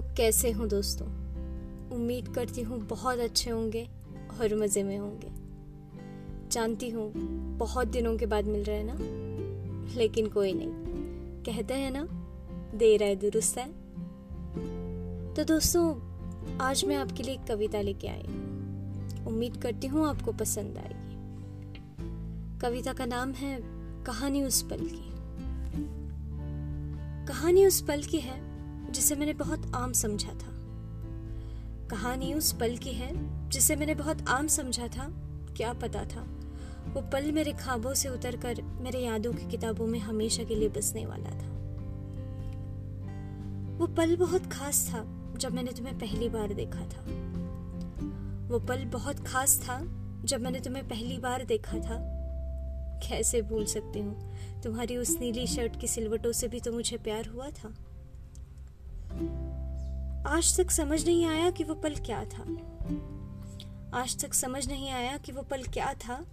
कैसे हो दोस्तों? उम्मीद करती हूँ बहुत अच्छे होंगे और मज़े में होंगे। जानती हूँ बहुत दिनों के बाद मिल रहे हैं ना? लेकिन कोई नहीं। कहते हैं ना, देर है, दुरुस्त है। तो दोस्तों, आज मैं आपके लिए कविता लेके आई उम्मीद करती हूँ आपको पसंद आएगी। कविता का नाम है कहानी उस पल की। कहानी उस पल की है जिसे मैंने बहुत आम समझा था। कहानी उस पल की है जिसे मैंने बहुत आम समझा था। क्या पता था? वो पल मेरे ख्वाबों से उतरकर मेरे यादों की किताबों में हमेशा के लिए बसने वाला था। वो पल बहुत खास था जब मैंने तुम्हें पहली बार देखा था। वो पल बहुत खास था जब मैंने तुम्हें पहली बार देखा था। कैसे भूल सकती हूँ? तुम्हारी उस नीली शर्ट की सिलवटों से भी तो मुझे प्यार हुआ था। आज तक समझ नहीं आया कि वो पल क्या था। आज तक समझ नहीं आया कि वो पल क्या था।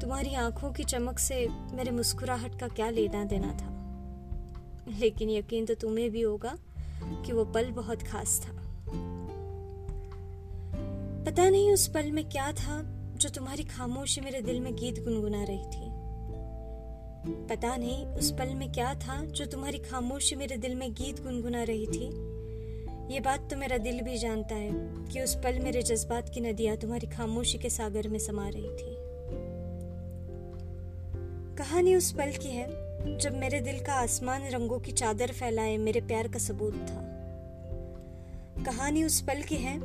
तुम्हारी आँखों की चमक से मेरे मुस्कुराहट का क्या लेना देना था। लेकिन यकीन तो तुम्हें भी होगा कि वो पल बहुत खास था। पता नहीं उस पल में क्या था जो तुम्हारी खामोशी मेरे दिल में गीत गुनगुना रही थी। पता नहीं उस पल में क्या था जो तुम्हारी खामोशी मेरे दिल में गीत गुनगुना रही थी। ये बात तो मेरा दिल भी जानता है कि उस पल मेरे जज्बात की नदियाँ तुम्हारी खामोशी के सागर में समा रही थी। कहानी उस पल की है जब मेरे दिल का आसमान रंगों की चादर फैलाए मेरे प्यार का सबूत था। कहानी उस पल की है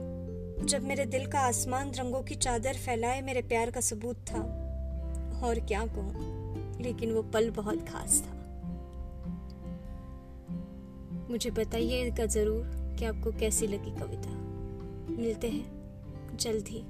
जब मेरे दिल का आसमान रंगों की चादर फैलाए मेरे प्यार का सबूत था। और क्या कहूँ? लेकिन वो पल बहुत खास था। मुझे बताइएगा ज़रूर कि आपको कैसी लगी कविता। मिलते हैं। जल्द ही।